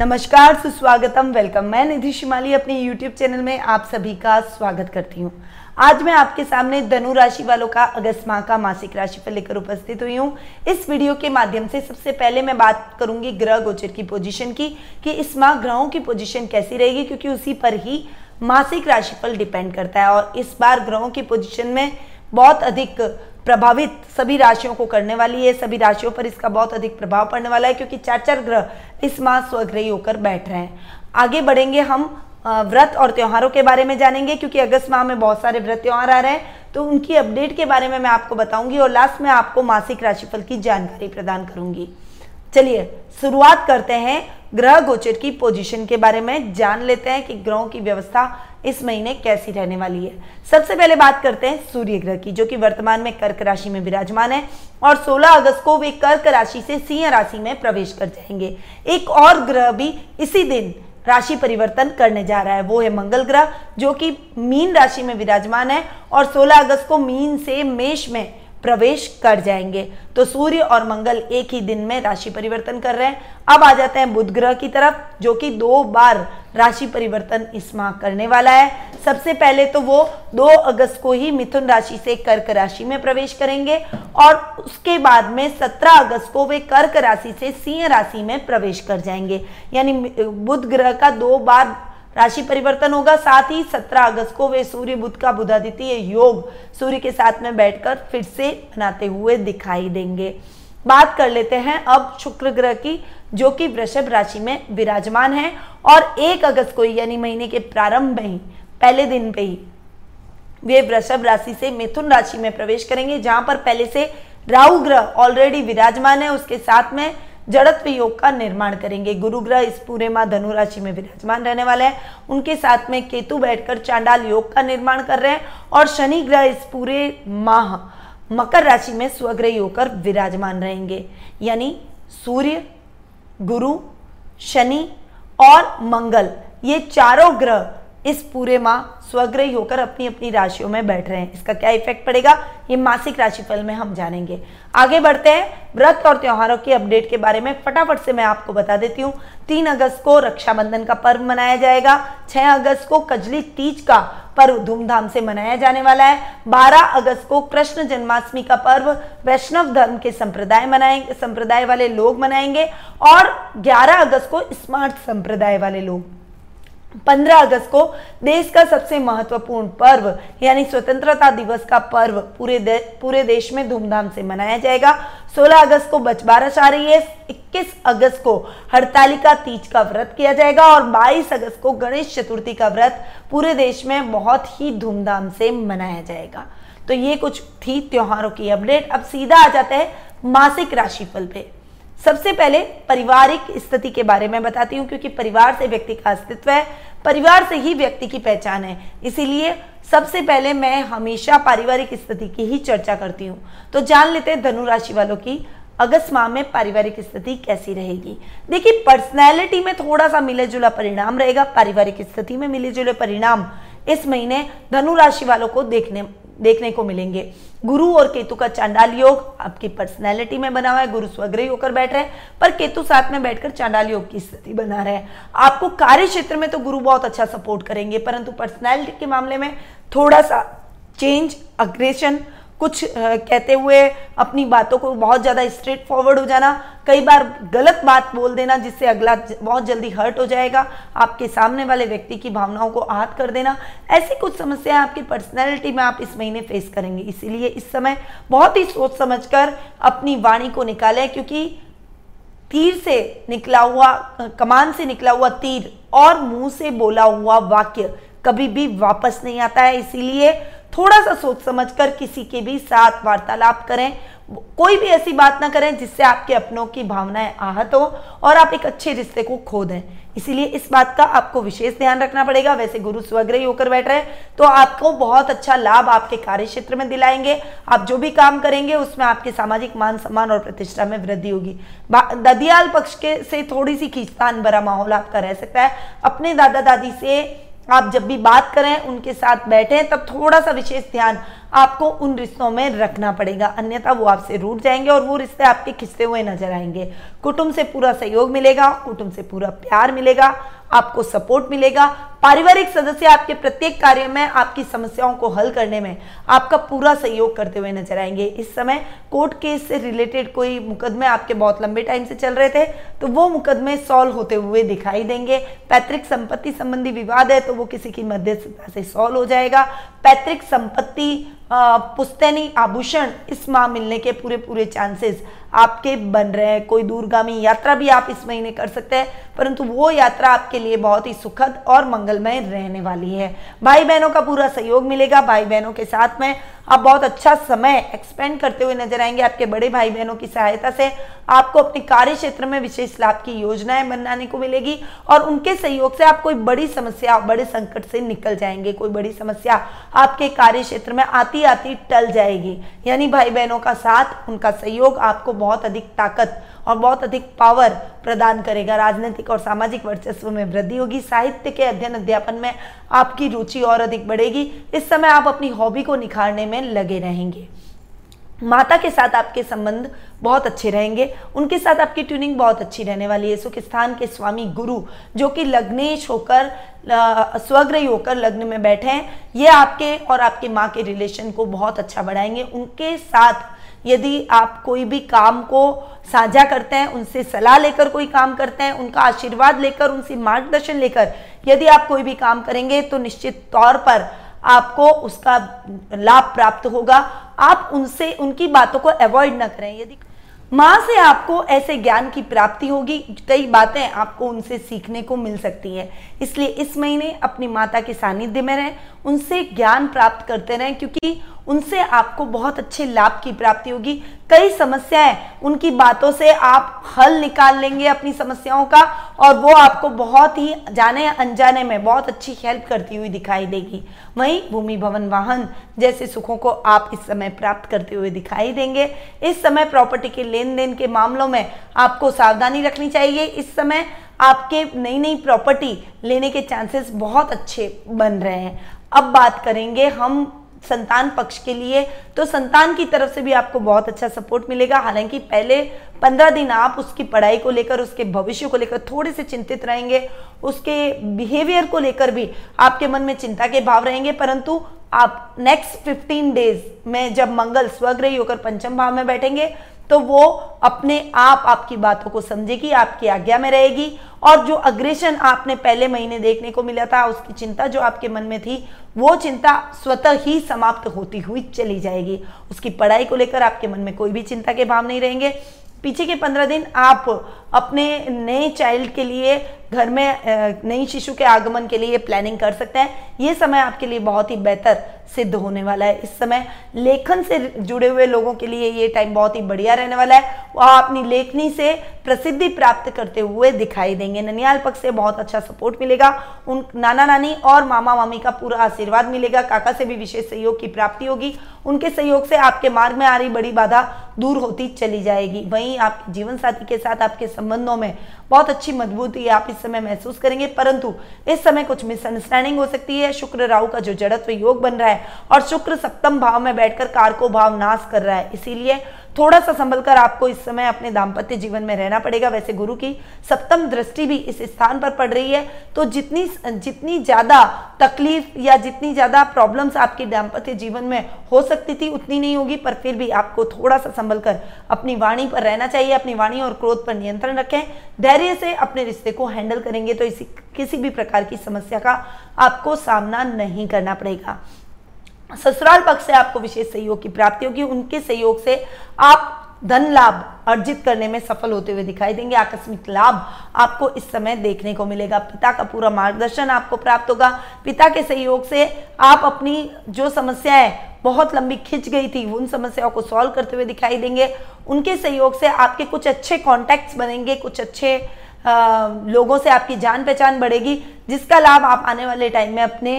नमस्कार, सुस्वागतम वेलकम मैं निधि शिमाली अपने YouTube चैनल में आप सभी का स्वागत करती हूँ। आज मैं आपके सामने धनु राशि वालों का अगस्त माह का मासिक राशिफल लेकर उपस्थित हुई हूँ। इस वीडियो के माध्यम से सबसे पहले मैं बात करूँगी ग्रह गोचर की पोजीशन की, कि इस माह ग्रहों की पोजीशन कैसी रहेगी, क्योंकि उसी पर ही मासिक राशिफल डिपेंड करता है और इस बार ग्रहों की पोजिशन में बहुत अधिक प्रभावित सभी राशियों को करने वाली है, सभी राशियों पर इसका बहुत अधिक प्रभाव पड़ने वाला है क्योंकि चार चार ग्रह इस माह स्वग्रही होकर बैठ रहे हैं। आगे बढ़ेंगे हम व्रत और त्योहारों के बारे में जानेंगे क्योंकि अगस्त माह में बहुत सारे व्रत त्यौहार आ रहे हैं। तो उनकी अपडेट के बारे में मैं आपको बताऊँगी और लास्ट में आपको मासिक राशिफल की जानकारी प्रदान करूँगी। चलिए, शुरुआत करते हैं ग्रह गोचर की पोजीशन के बारे में। जान लेते हैं कि ग्रहों की व्यवस्था इस महीने कैसी रहने वाली है। सबसे पहले बात करते हैं सूर्य ग्रह की, जो कि वर्तमान में कर्क राशि में विराजमान है और 16 अगस्त को वे कर्क राशि से सिंह राशि में प्रवेश कर जाएँगे। एक और ग्रह भी इसी दिन राशि परिवर्तन करने जा रहा है, वो है मंगल ग्रह, जो कि मीन राशि में विराजमान है और 16 अगस्त को मीन से मेष में प्रवेश कर जाएँगे। तो सूर्य और मंगल एक ही दिन में राशि परिवर्तन कर रहे हैं। अब आ जाते हैं बुध ग्रह की तरफ़, जो कि दो बार राशि परिवर्तन इस माह करने वाला है। सबसे पहले तो वो 2 अगस्त को ही मिथुन राशि से कर्क राशि में प्रवेश करेंगे और उसके बाद में 17 अगस्त को वे कर्क राशि से सिंह राशि में प्रवेश कर जाएँगे। यानी बुध ग्रह का दो बार राशि परिवर्तन होगा। साथ ही 17 अगस्त को वे सूर्य बुद्ध का बुधादित्य योग सूर्य के साथ में बैठकर फिर से बनाते हुए दिखाई देंगे। बात कर लेते हैं अब शुक्र ग्रह की, जो कि वृषभ राशि में विराजमान है और एक अगस्त को यानी महीने के प्रारंभ में ही, पहले दिन पे ही, वे वृषभ राशि से मिथुन राशि में प्रवेश करेंगे, जहाँ पर पहले से राहु ग्रह ऑलरेडी विराजमान है। उसके साथ में जड़त्व योग का निर्माण करेंगे। गुरु ग्रह इस पूरे माह धनु राशि में विराजमान रहने वाले हैं। उनके साथ में केतु बैठकर चांडाल योग का निर्माण कर रहे हैं और शनि ग्रह इस पूरे माह मकर राशि में स्वग्रही होकर विराजमान रहेंगे। यानी सूर्य, गुरु, शनि और मंगल, ये चारों ग्रह इस पूरे माह स्वग्रही होकर अपनी अपनी राशियों में बैठ रहे हैं। इसका क्या इफ़ेक्ट पड़ेगा? ये मासिक राशिफल में हम जानेंगे। आगे बढ़ते हैं। व्रत और त्योहारों की अपडेट के बारह में फटाफट से मैं आपको बता देती हूँ। तीन अगस्त को रक्षाबंधन का पर्व मनाया जाएगा। छह अगस्त को कजली तीज का पर्व धूमधाम से मनाया जाने वाला है। बारह अगस्त को कृष्ण जन्माष्टमी का पर्व वैष्णव धर्म के संप्रदाय मनाएँगे संप्रदाय वाले लोग मनाएँगे। और ग्यारह अगस्त को स्मार्ट संप्रदाय वाले लोग 15 अगस्त को देश का सबसे महत्वपूर्ण पर्व यानी स्वतंत्रता दिवस का पर्व पूरे दे, पूरे देश में धूमधाम से मनाया जाएगा। 16 अगस्त को बचबारस आ रही है। 21 अगस्त को हड़तालिका तीज का व्रत किया जाएगा और 22 अगस्त को गणेश चतुर्थी का व्रत पूरे देश में बहुत ही धूमधाम से मनाया जाएगा। तो ये कुछ थी त्योहारों की अपडेट। अब सीधा आ जाते हैं मासिक राशिफल पे। सबसे पहले पारिवारिक स्थिति के बारे में बताती हूँ, क्योंकि परिवार से व्यक्ति का अस्तित्व है, परिवार से ही व्यक्ति की पहचान है। इसीलिए सबसे पहले मैं हमेशा पारिवारिक स्थिति की ही चर्चा करती हूँ। तो जान लेते हैं धनु राशि वालों की, अगस्त माह में पारिवारिक स्थिति कैसी रहेगी। देखिए पर्सनैलिटी में थोड़ा सा मिले जुला परिणाम रहेगा, पारिवारिक स्थिति में मिले जुले परिणाम इस महीने धनु राशि वालों को देखने देखने को मिलेंगे। गुरु और केतु का चांडाल योग आपकी पर्सनैलिटी में बना हुआ है, गुरु स्वग्रही होकर बैठ रहे हैं, पर केतु साथ में बैठकर चांडाल योग की स्थिति बना रहे हैं। आपको कार्य क्षेत्र में तो गुरु बहुत अच्छा सपोर्ट करेंगे, परंतु पर्सनैलिटी के मामले में थोड़ा सा चेंज अग्रेशन कुछ कहते हुए अपनी बातों को बहुत ज़्यादा स्ट्रेट फॉरवर्ड हो जाना। कई बार गलत बात बोल देना जिससे अगला बहुत जल्दी हर्ट हो जाएगा। आपके सामने वाले व्यक्ति की भावनाओं को आहत कर देना। ऐसी कुछ समस्याएँ आपकी पर्सनैलिटी में आप इस महीने फेस करेंगे। इसीलिए इस समय बहुत ही सोच समझकर अपनी वाणी को निकालें, क्योंकि तीर से निकला हुआ कमान से निकला हुआ तीर और मुँह से बोला हुआ वाक्य कभी भी वापस नहीं आता है। इसीलिए थोड़ा सा सोच समझकर किसी के भी साथ वार्तालाप करें। कोई भी ऐसी बात ना करें जिससे आपके अपनों की भावनाएँ आहत हो और आप एक अच्छे रिश्ते को खो दें। इसीलिए इस बात का आपको विशेष ध्यान रखना पड़ेगा। वैसे गुरु स्वग्रही होकर बैठ रहे तो आपको बहुत अच्छा लाभ आपके कार्य क्षेत्र में दिलाएँगे। आप जो भी काम करेंगे, उसमें आपके सामाजिक मान सम्मान और प्रतिष्ठा में वृद्धि होगी। ददियाल पक्ष के से थोड़ी सी खींचतान भरा माहौल आपका रह सकता है। अपने दादा दादी से आप जब भी बात करें, उनके साथ बैठें, तब थोड़ा सा विशेष ध्यान आपको उन रिश्तों में रखना पड़ेगा। अन्यथा वो आपसे रूट जाएँगे और वो रिश्ते आपके खिंचते हुए नज़र आएँगे। कुटुंब से पूरा सहयोग मिलेगा, कुटुंब से पूरा प्यार मिलेगा। आपको सपोर्ट मिलेगा। पारिवारिक सदस्य आपके प्रत्येक कार्य में आपकी समस्याओं को हल करने में आपका पूरा सहयोग करते हुए नज़र आएँगे। इस समय कोर्ट केस से रिलेटेड कोई मुकदमे आपके बहुत लंबे टाइम से चल रहे थे तो वो मुकदमे सॉल्व होते हुए दिखाई देंगे। पैतृक संपत्ति संबंधी विवाद है तो वो किसी की मध्यस्थता से सॉल्व हो जाएगा। पैतृक संपत्ति पुस्तैनी आभूषण इस माह मिलने के पूरे पूरे चांसेस आपके बन रहे हैं। कोई दूरगामी यात्रा भी आप इस महीने कर सकते हैं, परंतु वो यात्रा आपके लिए बहुत ही सुखद और मंगलमय रहने वाली है। भाई बहनों का पूरा सहयोग मिलेगा। भाई बहनों के साथ में आप बहुत अच्छा समय एक्सपेंड करते हुए नज़र आएँगे आपके बड़े भाई बहनों की सहायता से। आपको अपने कार्य क्षेत्र में विशेष लाभ की योजनाएँ बनाने को मिलेगी और उनके सहयोग से आप कोई बड़ी समस्या, बड़े संकट से निकल जाएँगे। कोई बड़ी समस्या आपके कार्य क्षेत्र में आती आती टल जाएगी। यानी भाई बहनों का साथ, उनका सहयोग आपको बहुत अधिक ताकत और बहुत अधिक पावर प्रदान करेगा। राजनीतिक और सामाजिक वर्चस्व में वृद्धि होगी। साहित्य के अध्ययन अध्यापन में आपकी रुचि और अधिक बढ़ेगी। इस समय आप अपनी हॉबी को निखारने में लगे रहेंगे। माता के साथ आपके संबंध बहुत अच्छे रहेंगे। उनके साथ आपकी ट्यूनिंग बहुत अच्छी रहने वाली है। सुख स्थान के स्वामी गुरु, जो कि लग्नेश होकर स्वग्रही होकर लग्न में बैठे हैं। ये आपके और आपके माँ के रिलेशन को बहुत अच्छा बढ़ाएँगे। उनके साथ यदि आप कोई भी काम को साझा करते हैं, उनसे सलाह लेकर कोई काम करते हैं, उनका आशीर्वाद लेकर, उनसे मार्गदर्शन लेकर यदि आप कोई भी काम करेंगे तो निश्चित तौर पर आपको उसका लाभ प्राप्त होगा। आप उनसे, उनकी बातों को अवॉइड ना करें। यदि माँ से आपको ऐसे ज्ञान की प्राप्ति होगी, कई बातें आपको उनसे सीखने को मिल सकती है। इसलिए इस महीने अपनी माता के सानिध्य में रहें। उनसे ज्ञान प्राप्त करते रहें, क्योंकि उनसे आपको बहुत अच्छे लाभ की प्राप्ति होगी। कई समस्याएँ, उनकी बातों से आप हल निकाल लेंगे अपनी समस्याओं का, और वो आपको बहुत ही जाने अनजाने में बहुत अच्छी हेल्प करती हुई दिखाई देगी। वहीं भूमि भवन वाहन जैसे सुखों को आप इस समय प्राप्त करते हुए दिखाई देंगे। इस समय प्रॉपर्टी के लेन देन के मामलों में आपको सावधानी रखनी चाहिए। इस समय आपके नई नई प्रॉपर्टी लेने के चांसेस बहुत अच्छे बन रहे हैं। अब बात करेंगे हम संतान पक्ष के लिए। तो संतान की तरफ़ से भी आपको बहुत अच्छा सपोर्ट मिलेगा। हालाँकि पहले पंद्रह दिन आप उसकी पढ़ाई को लेकर, उसके भविष्य को लेकर थोड़े से चिंतित रहेंगे। उसके बिहेवियर को लेकर भी आपके मन में चिंता के भाव रहेंगे। परंतु आप नेक्स्ट फिफ्टीन डेज़ में जब मंगल, स्वग्रही होकर पंचम भाव में बैठेंगे तो वो अपने आप आपकी बातों को समझेगी आपकी आज्ञा में रहेगी। और जो अग्रेशन आपने पहले महीने देखने को मिला था, उसकी चिंता जो आपके मन में थी, वो चिंता स्वतः ही समाप्त होती हुई चली जाएगी। उसकी पढ़ाई को लेकर आपके मन में कोई भी चिंता के भाव नहीं रहेंगे। पीछे के पंद्रह दिन आप अपने नए चाइल्ड के लिए, घर में नई शिशु के आगमन के लिए प्लानिंग कर सकते हैं। ये समय आपके लिए बहुत ही बेहतर सिद्ध होने वाला है इस समय। लेखन से जुड़े हुए लोगों के लिए ये टाइम बहुत ही बढ़िया रहने वाला है। वह अपनी लेखनी से प्रसिद्धि प्राप्त करते हुए दिखाई देंगे। ननियाल पक्ष से बहुत अच्छा सपोर्ट मिलेगा। उन नाना नानी और मामा मामी का पूरा आशीर्वाद मिलेगा। काका से भी विशेष सहयोग की प्राप्ति होगी। उनके सहयोग से आपके मार्ग में आ रही बड़ी बाधा दूर होती चली जाएगी। वहीं आपके जीवन साथी के साथ आपके संबंधों में बहुत अच्छी मजबूती आप इस समय महसूस करेंगे, परंतु इस समय कुछ मिसअंडरस्टैंडिंग हो सकती है। शुक्र राहु का जो जड़त्व योग बन रहा है और शुक्र सप्तम भाव में बैठकर कारको भाव नाश कर रहा है। इसीलिए थोड़ा सा संभल कर आपको इस समय अपने दाम्पत्य जीवन में रहना पड़ेगा। वैसे गुरु की सप्तम दृष्टि भी इस स्थान पर पड़ रही है। तो जितनी जितनी ज़्यादा तकलीफ़ या जितनी ज़्यादा प्रॉब्लम्स आपके दाम्पत्य जीवन में हो सकती थी, उतनी नहीं होगी, पर फिर भी आपको थोड़ा सा संभल कर अपनी वाणी पर रहना चाहिए, अपनी वाणी और क्रोध पर नियंत्रण रखें। धैर्य से अपने रिश्ते को हैंडल करेंगे तो इसी, किसी भी प्रकार की समस्या का आपको सामना नहीं करना पड़ेगा। ससुराल पक्ष से आपको विशेष सहयोग की प्राप्ति होगी। उनके सहयोग से आप धन लाभ अर्जित करने में सफल होते हुए दिखाई देंगे। आकस्मिक लाभ आपको इस समय देखने को मिलेगा। पिता का पूरा मार्गदर्शन आपको प्राप्त होगा। पिता के सहयोग से आप अपनी जो समस्याएँ बहुत लंबी खिंच गई थी उन समस्याओं को सॉल्व करते हुए दिखाई देंगे। उनके सहयोग से आपके कुछ अच्छे कॉन्टैक्ट्स बनेंगे। कुछ अच्छे आ, लोगों से आपकी जान पहचान बढ़ेगी जिसका लाभ आप आने वाले टाइम में अपने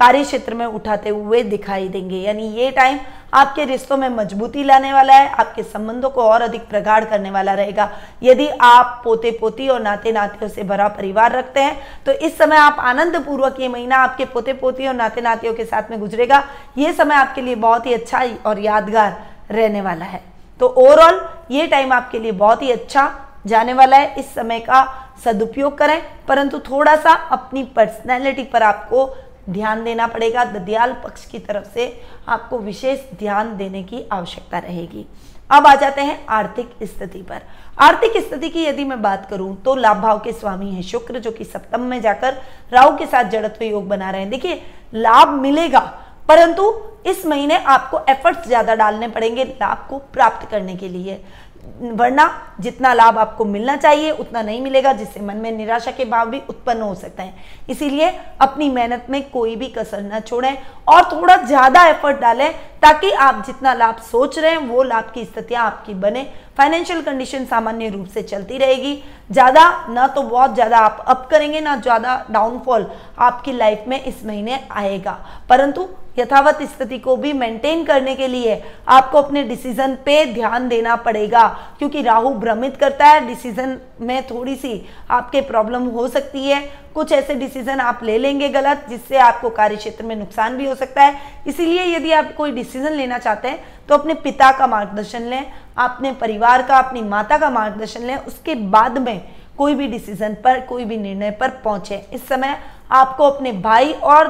कार्य क्षेत्र में उठाते हुए दिखाई देंगे। यानी ये टाइम आपके रिश्तों में मजबूती लाने वाला है, आपके संबंधों को और अधिक प्रगाढ़ करने वाला रहेगा। यदि आप पोते पोती और नाते नातियों से भरा परिवार रखते हैं तो इस समय आप आनंद पूर्वक ये महीना आपके पोते पोती और नाते नातियों के साथ में गुजरेगा। ये समय आपके लिए बहुत ही अच्छा और यादगार रहने वाला है। तो ओवरऑल ये टाइम आपके लिए बहुत ही अच्छा जाने वाला है। इस समय का सदुपयोग करें, परंतु थोड़ा सा अपनी पर्सनैलिटी पर आपको ध्यान देना पड़ेगा। ददियाल पक्ष की तरफ़ से आपको विशेष ध्यान देने की आवश्यकता रहेगी। अब आ जाते हैं आर्थिक स्थिति पर। आर्थिक स्थिति की यदि मैं बात करूँ तो लाभ भाव के स्वामी हैं शुक्र, जो कि सप्तम में जाकर राहु के साथ जड़त्व योग बना रहे हैं। देखिए, लाभ मिलेगा, परंतु इस महीने आपको एफर्ट्स ज़्यादा डालने पड़ेंगे लाभ को प्राप्त करने के लिए। वरना जितना लाभ आपको मिलना चाहिए, उतना नहीं मिलेगा, जिससे मन में निराशा के भाव भी उत्पन्न हो सकते हैं। इसीलिए अपनी मेहनत में कोई भी कसर न छोड़ें और थोड़ा ज़्यादा एफर्ट डालें ताकि आप जितना लाभ सोच रहे हैं, वो लाभ की स्थितियाँ आपकी बने। फाइनेंशियल कंडीशन सामान्य रूप से चलती रहेगी। ज़्यादा ना तो बहुत ज़्यादा आप अप करेंगे, ना ज़्यादा डाउनफॉल आपकी लाइफ में इस महीने आएगा। परंतु यथावत स्थिति को भी मेंटेन करने के लिए आपको अपने डिसीज़न पे ध्यान देना पड़ेगा, क्योंकि राहु भ्रमित करता है डिसीज़न में थोड़ी सी आपके प्रॉब्लम हो सकती है। कुछ ऐसे डिसीज़न आप ले लेंगे गलत, जिससे आपको कार्य क्षेत्र में नुकसान भी हो सकता है। इसीलिए यदि आप कोई डिसीज़न लेना चाहते हैं तो अपने पिता का मार्गदर्शन लें, अपने परिवार का, अपनी माता का मार्गदर्शन लें, उसके बाद में कोई भी डिसीज़न पर, कोई भी निर्णय पर पहुँचे। इस समय आपको अपने भाई और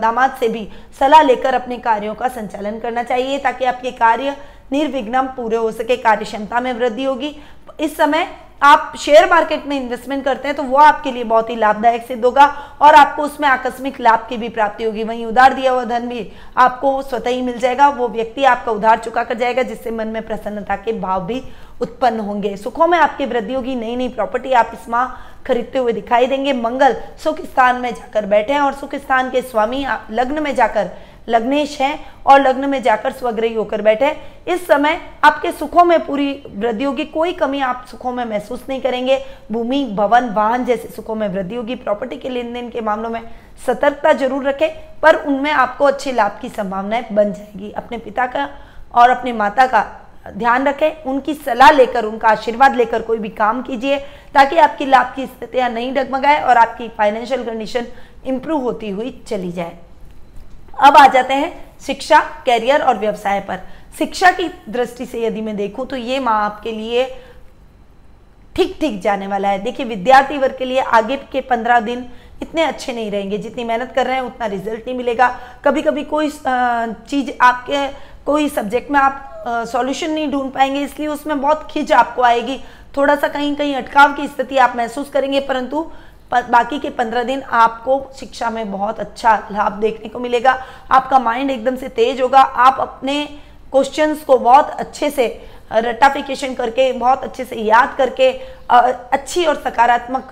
दामाद से भी सलाह लेकर अपने कार्यों का संचालन करना चाहिए ताकि आपके कार्य निर्विघ्न पूरे हो सके कार्य क्षमता में वृद्धि होगी। इस समय आप शेयर मार्केट में इन्वेस्टमेंट करते हैं तो वो आपके लिए बहुत ही लाभदायक सिद्ध होगा और आपको उसमें आकस्मिक लाभ की भी प्राप्ति होगी। वहीं उधार दिया हुआ धन भी आपको स्वतः ही मिल जाएगा, वो व्यक्ति आपका उधार चुका कर जाएगा, जिससे मन में प्रसन्नता के भाव भी उत्पन्न होंगे। सुखों में आपकी वृद्धि होगी नई नई प्रॉपर्टी आप इस माह खरीदते हुए दिखाई देंगे। मंगल सुख स्थान में जाकर बैठे हैं और सुख स्थान के स्वामी लग्न में जाकर लग्नेश हैं और लग्न में जाकर स्वग्रही होकर बैठे इस समय आपके सुखों में पूरी वृद्धि होगी, कोई कमी आप सुखों में महसूस नहीं करेंगे। भूमि, भवन, वाहन जैसे सुखों में वृद्धि होगी। प्रॉपर्टी के लेन देन के मामलों में सतर्कता ज़रूर रखें, पर उनमें आपको अच्छे लाभ की संभावनाएँ बन जाएगी। अपने पिता का और अपने माता का ध्यान रखें। उनकी सलाह लेकर, उनका आशीर्वाद लेकर कोई भी काम कीजिए, ताकि आपकी लाभ की स्थितियाँ नहीं डगमगाए और आपकी फाइनेंशियल कंडीशन इंप्रूव होती हुई चली जाए। अब आ जाते हैं शिक्षा कैरियर और व्यवसाय पर। शिक्षा की दृष्टि से यदि मैं देखूँ तो ये माँ आपके लिए ठीक ठीक जाने वाला है। देखिए, विद्यार्थी वर्ग के लिए आगे के पंद्रह दिन इतने अच्छे नहीं रहेंगे। जितनी मेहनत कर रहे हैं, उतना रिज़ल्ट नहीं मिलेगा। कभी कभी कोई चीज़ आपके, कोई सब्जेक्ट में आप सॉल्यूशन नहीं ढूंढ पाएँगे, इसलिए उसमें बहुत खिंच आपको आएगी। थोड़ा सा कहीं कहीं अटकाव की स्थिति आप महसूस करेंगे, परंतु बाकी के पंद्रह दिन आपको शिक्षा में बहुत अच्छा लाभ देखने को मिलेगा। आपका माइंड एकदम से तेज होगा। आप अपने क्वेश्चंस को बहुत अच्छे से रटाफिकेशन करके, बहुत अच्छे से याद करके अच्छी और सकारात्मक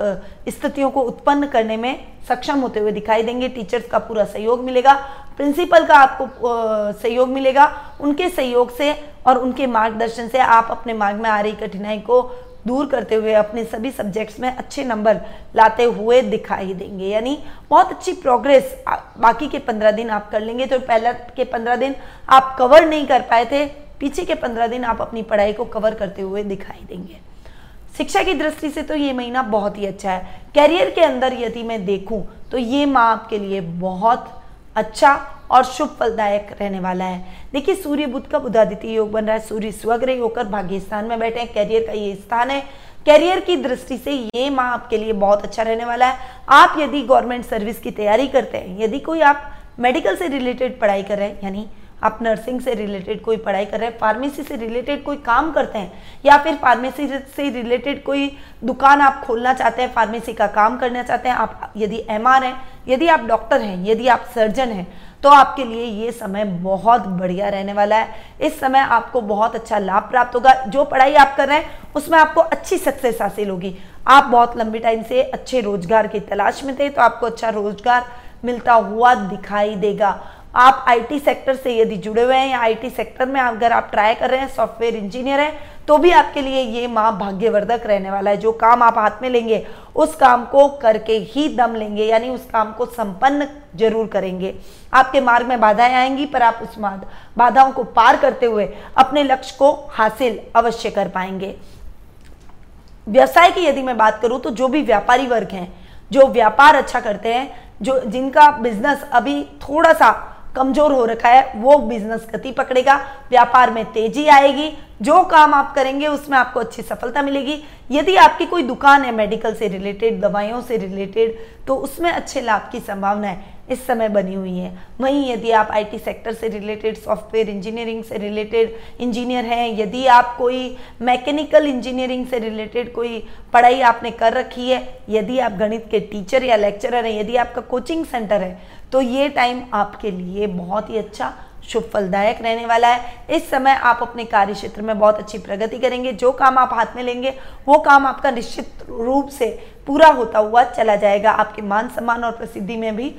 स्थितियों को उत्पन्न करने में सक्षम होते हुए दिखाई देंगे। टीचर्स का पूरा सहयोग मिलेगा। प्रिंसिपल का आपको सहयोग मिलेगा। उनके सहयोग से और उनके मार्गदर्शन से आप अपने मार्ग में आ रही कठिनाई को दूर करते हुए अपने सभी सब्जेक्ट्स में अच्छे नंबर लाते हुए दिखाई देंगे। यानी बहुत अच्छी प्रोग्रेस बाकी के पंद्रह दिन आप कर लेंगे। तो पहले के पंद्रह दिन आप कवर नहीं कर पाए थे, पीछे के पंद्रह दिन आप अपनी पढ़ाई को कवर करते हुए दिखाई देंगे। शिक्षा की दृष्टि से तो ये महीना बहुत ही अच्छा है। कैरियर के अंदर यदि मैं देखूँ तो ये माँ आपके लिए बहुत अच्छा और शुभ फलदायक रहने वाला है। देखिए, सूर्य बुद्ध का बुधादित्य योग बन रहा है। सूर्य स्वग्रह होकर भाग्य स्थान में बैठे हैं। कैरियर का ये स्थान है। कैरियर की दृष्टि से ये माह आपके लिए बहुत अच्छा रहने वाला है। आप यदि गवर्नमेंट सर्विस की तैयारी करते हैं, यदि कोई आप मेडिकल से रिलेटेड पढ़ाई कर रहे हैं, यानी आप नर्सिंग से रिलेटेड कोई पढ़ाई कर रहे हैं फार्मेसी से रिलेटेड कोई काम करते हैं, या फिर फार्मेसी से रिलेटेड कोई दुकान आप खोलना चाहते हैं फार्मेसी का काम करना चाहते हैं, आप यदि एम हैं, यदि आप डॉक्टर हैं, यदि आप सर्जन हैं तो आपके लिए ये समय बहुत बढ़िया रहने वाला है। इस समय आपको बहुत अच्छा लाभ प्राप्त होगा। जो पढ़ाई आप कर रहे हैं, उसमें आपको अच्छी सक्सेस हासिल होगी। आप बहुत लंबे टाइम से अच्छे रोज़गार की तलाश में थे तो आपको अच्छा रोज़गार मिलता हुआ दिखाई देगा। आप आईटी सेक्टर से यदि जुड़े हुए हैं या आईटी सेक्टर में अगर आप ट्राई कर रहे हैं सॉफ्टवेयर इंजीनियर हैं तो भी आपके लिए ये माह भाग्यवर्धक रहने वाला है। जो काम आप हाथ में लेंगे, उस काम को करके ही दम लेंगे, यानी उस काम को संपन्न ज़रूर करेंगे। आपके मार्ग में बाधाएँ आएँगी, पर आप उस बाधाओं को पार करते हुए अपने लक्ष्य को हासिल अवश्य कर पाएँगे। व्यवसाय की यदि मैं बात करूँ तो जो भी व्यापारी वर्ग हैं, जो व्यापार अच्छा करते हैं, जो जिनका बिज़नेस अभी थोड़ा सा कमज़ोर हो रखा है, वो बिज़नेस गति पकड़ेगा, व्यापार में तेज़ी आएगी, जो काम आप करेंगे उसमें आपको अच्छी सफलता मिलेगी। यदि आपकी कोई दुकान है मेडिकल से रिलेटेड दवाइयों से रिलेटेड तो उसमें अच्छे लाभ की संभावना है। इस समय बनी हुई है। वहीं यदि आप आईटी सेक्टर से रिलेटेड सॉफ्टवेयर इंजीनियरिंग से रिलेटेड इंजीनियर हैं, यदि आप कोई मैकेनिकल इंजीनियरिंग से रिलेटेड कोई पढ़ाई आपने कर रखी है, यदि आप गणित के टीचर या लेक्चरर हैं, यदि आपका कोचिंग सेंटर है तो ये टाइम आपके लिए बहुत ही अच्छा शुभ फलदायक रहने वाला है। इस समय आप अपने कार्य क्षेत्र में बहुत अच्छी प्रगति करेंगे। जो काम आप हाथ में लेंगे, वो काम आपका निश्चित रूप से पूरा होता हुआ चला जाएगा। आपके मान सम्मान और प्रसिद्धि में भी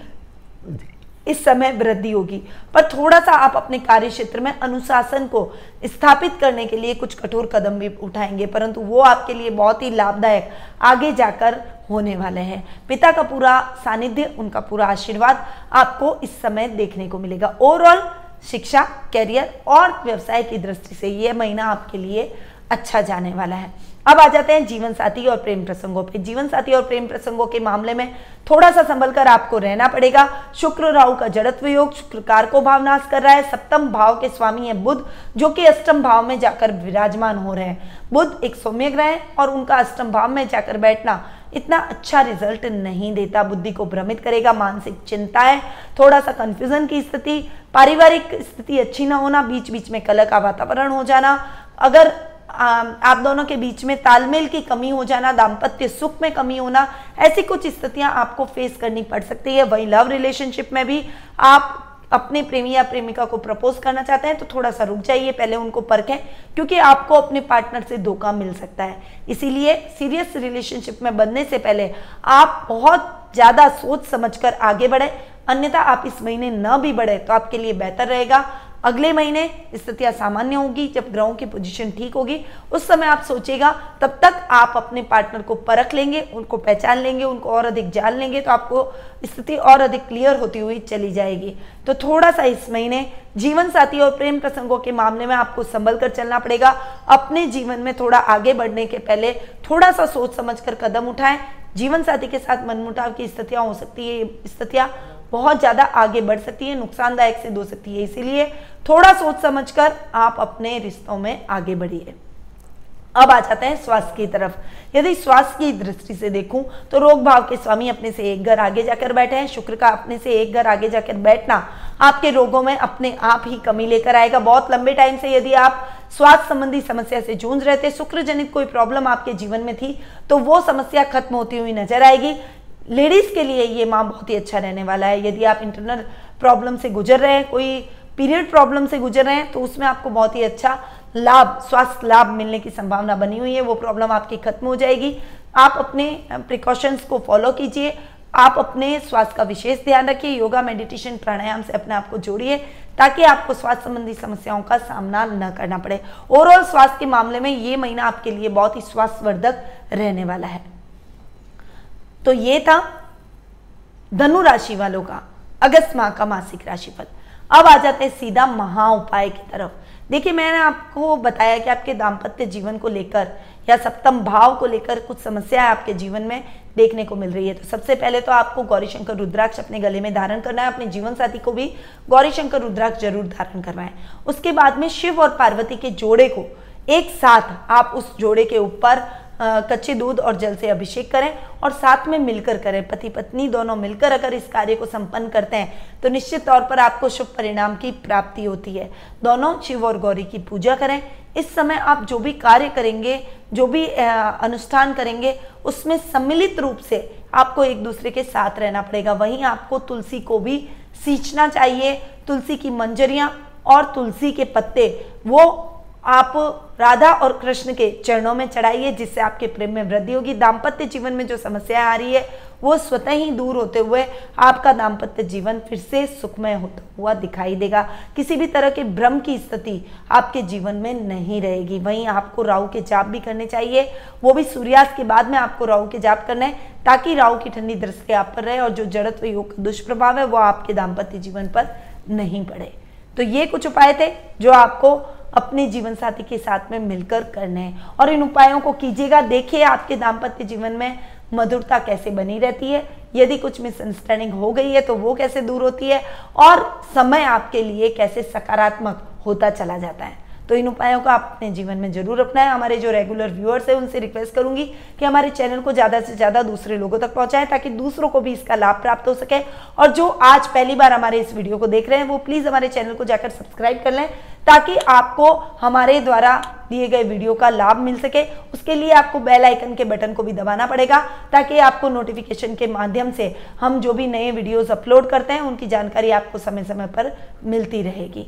इस समय वृद्धि होगी। पर थोड़ा सा आप अपने कार्य क्षेत्र में अनुशासन को स्थापित करने के लिए कुछ कठोर कदम भी उठाएँगे, परंतु वो आपके लिए बहुत ही लाभदायक आगे जाकर होने वाले हैं। पिता का पूरा सानिध्य, उनका पूरा आशीर्वाद आपको इस समय देखने को मिलेगा। ओवरऑल शिक्षा, कैरियर और व्यवसाय की दृष्टि से यह महीना आपके लिए अच्छा जाने वाला है। अब आ जाते हैं जीवन साथी और प्रेम प्रसंगों पे। जीवन साथी और प्रेम प्रसंगों के मामले में थोड़ा सा संभल कर आपको रहना पड़ेगा। शुक्र राहु का जड़त्व योग, शुक्रकार को भावनाश कर रहा है। सप्तम भाव के स्वामी है बुद्ध जो कि अष्टम भाव में जाकर विराजमान हो रहे हैं। बुद्ध एक सौम्य ग्रह है और उनका अष्टम भाव में जाकर बैठना इतना अच्छा रिज़ल्ट नहीं देता। बुद्धि को भ्रमित करेगा, मानसिक चिंताएँ थोड़ा सा कंफ्यूजन की स्थिति, पारिवारिक स्थिति अच्छी ना होना बीच बीच में कलह का वातावरण हो जाना। अगर आप दोनों के बीच में तालमेल की कमी हो जाना, दाम्पत्य सुख में कमी होना, ऐसी कुछ स्थितियाँ आपको फेस करनी पड़ सकती है। वही लव रिलेशनशिप में भी आप अपने प्रेमी या प्रेमिका को प्रपोज करना चाहते हैं तो थोड़ा सा रुक जाइए, पहले उनको परखें, क्योंकि आपको अपने पार्टनर से धोखा मिल सकता है। इसीलिए सीरियस रिलेशनशिप में बनने से पहले आप बहुत ज़्यादा सोच समझकर आगे बढ़े। अन्यथा आप इस महीने न भी बढ़े तो आपके लिए बेहतर रहेगा। अगले महीने स्थितियाँ सामान्य होगी, जब ग्रहों की पोजीशन ठीक होगी, उस समय आप सोचेगा तब तक आप अपने पार्टनर को परख लेंगे, उनको पहचान लेंगे, उनको और अधिक जान लेंगे तो आपको स्थिति और अधिक क्लियर होती हुई चली जाएगी। तो थोड़ा सा इस महीने जीवन साथी और प्रेम प्रसंगों के मामले में आपको संभल कर चलना पड़ेगा। अपने जीवन में थोड़ा आगे बढ़ने के पहले थोड़ा सा सोच समझ कर कदम उठाएँ। जीवन साथी के साथ मनमुटाव की स्थितियाँ हो सकती है, स्थितियाँ बहुत ज़्यादा आगे बढ़ सकती है, नुकसानदायक सिद्ध हो सकती है। इसीलिए थोड़ा सोच समझकर आप अपने रिश्तों में आगे बढ़िए। अब आ जाते हैं स्वास्थ्य की तरफ़। यदि स्वास्थ्य की दृष्टि से देखूँ तो रोग भाव के स्वामी अपने से एक घर आगे जाकर बैठे हैं। शुक्र का अपने से एक घर आगे जाकर बैठना आपके रोगों में अपने आप ही कमी लेकर आएगा। बहुत लंबे टाइम से यदि आप स्वास्थ्य संबंधी समस्या से जूझ रहे थे शुक्र जनित कोई प्रॉब्लम आपके जीवन में थी तो वो समस्या खत्म होती हुई नज़र आएगी। लेडीज़ के लिए ये माह बहुत ही अच्छा रहने वाला है। यदि आप इंटरनल प्रॉब्लम से गुजर रहे हैं, कोई पीरियड प्रॉब्लम से गुजर रहे हैं तो उसमें आपको बहुत ही अच्छा लाभ, स्वास्थ्य लाभ मिलने की संभावना बनी हुई है। वो प्रॉब्लम आपकी खत्म हो जाएगी। आप अपने प्रिकॉशंस को फॉलो कीजिए। आप अपने स्वास्थ्य का विशेष ध्यान रखिए। योगा मेडिटेशन प्राणायाम से अपने आप को जोड़िए, ताकि आपको स्वास्थ्य संबंधी समस्याओं का सामना न करना पड़े। ओवरऑल स्वास्थ्य के मामले में ये महीना आपके लिए बहुत ही स्वास्थ्यवर्धक रहने वाला है। तो ये था धनु राशि वालों का अगस्त माह का मासिक राशिफल। अब आ जाते हैं सीधा महा उपाय की तरफ़। देखिए, मैंने आपको बताया कि आपके दाम्पत्य जीवन को लेकर या सप्तम भाव को लेकर कुछ समस्याएँ आपके जीवन में देखने को मिल रही है। तो सबसे पहले तो आपको गौरीशंकर रुद्राक्ष अपने गले में धारण करना है। अपने जीवन साथी को भी गौरीशंकर रुद्राक्ष ज़रूर धारण करवाएँ उसके बाद में शिव और पार्वती के जोड़े को एक साथ आप उस जोड़े के ऊपर कच्चे दूध और जल से अभिषेक करें और साथ में मिलकर करें। पति पत्नी दोनों मिलकर अगर इस कार्य को संपन्न करते हैं तो निश्चित तौर पर आपको शुभ परिणाम की प्राप्ति होती है। दोनों शिव और गौरी की पूजा करें। इस समय आप जो भी कार्य करेंगे, जो भी अनुष्ठान करेंगे, उसमें सम्मिलित रूप से आपको एक दूसरे के साथ रहना पड़ेगा। वहीं आपको तुलसी को भी सींचना चाहिए। तुलसी की मंजरियाँ और तुलसी के पत्ते, वो आप राधा और कृष्ण के चरणों में चढ़ाइए, जिससे आपके प्रेम में वृद्धि होगी। दाम्पत्य जीवन में जो समस्या आ रही है, वो स्वतः ही दूर होते हुए आपका दाम्पत्य जीवन फिर से सुखमय होता हुआ दिखाई देगा। किसी भी तरह के भ्रम की स्थिति आपके जीवन में नहीं रहेगी। वहीं आपको राहु के जाप भी करने चाहिए। वो भी सूर्यास्त के बाद में आपको राहु के जाप करना है, ताकि राहु की ठंडी दृष्टि आप पर रहे और जो जड़त्व योग का दुष्प्रभाव है, वो आपके दाम्पत्य जीवन पर नहीं पड़े। तो ये कुछ उपाय थे, जो आपको अपने जीवन साथी के साथ में मिलकर करने हैं। और इन उपायों को कीजिएगा। देखिए, आपके दाम्पत्य जीवन में मधुरता कैसे बनी रहती है। यदि कुछ मिसअंडरस्टैंडिंग हो गई है तो वो कैसे दूर होती है? और समय आपके लिए कैसे सकारात्मक होता चला जाता है। तो इन उपायों को आप अपने जीवन में ज़रूर अपनाएँ। हमारे जो रेगुलर व्यूअर्स है, उनसे रिक्वेस्ट करूँगी कि हमारे चैनल को ज़्यादा से ज़्यादा दूसरे लोगों तक पहुंचाएँ ताकि दूसरों को भी इसका लाभ प्राप्त हो सके। और जो आज पहली बार हमारे इस वीडियो को देख रहे हैं, वो प्लीज़ हमारे चैनल को जाकर सब्सक्राइब कर लें ताकि आपको हमारे द्वारा दिए गए वीडियो का लाभ मिल सके। उसके लिए आपको बेल आइकन के बटन को भी दबाना पड़ेगा ताकि आपको नोटिफिकेशन के माध्यम से हम जो भी नए वीडियोस अपलोड करते हैं, उनकी जानकारी आपको समय समय पर मिलती रहेगी।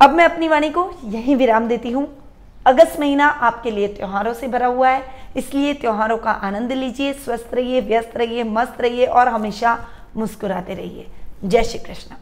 अब मैं अपनी वाणी को यही विराम देती हूँ। अगस्त महीना आपके लिए त्योहारों से भरा हुआ है, इसलिए त्योहारों का आनंद लीजिए, स्वस्थ रहिए, व्यस्त रहिए, मस्त रहिए और हमेशा मुस्कुराते रहिए। जय श्री कृष्ण।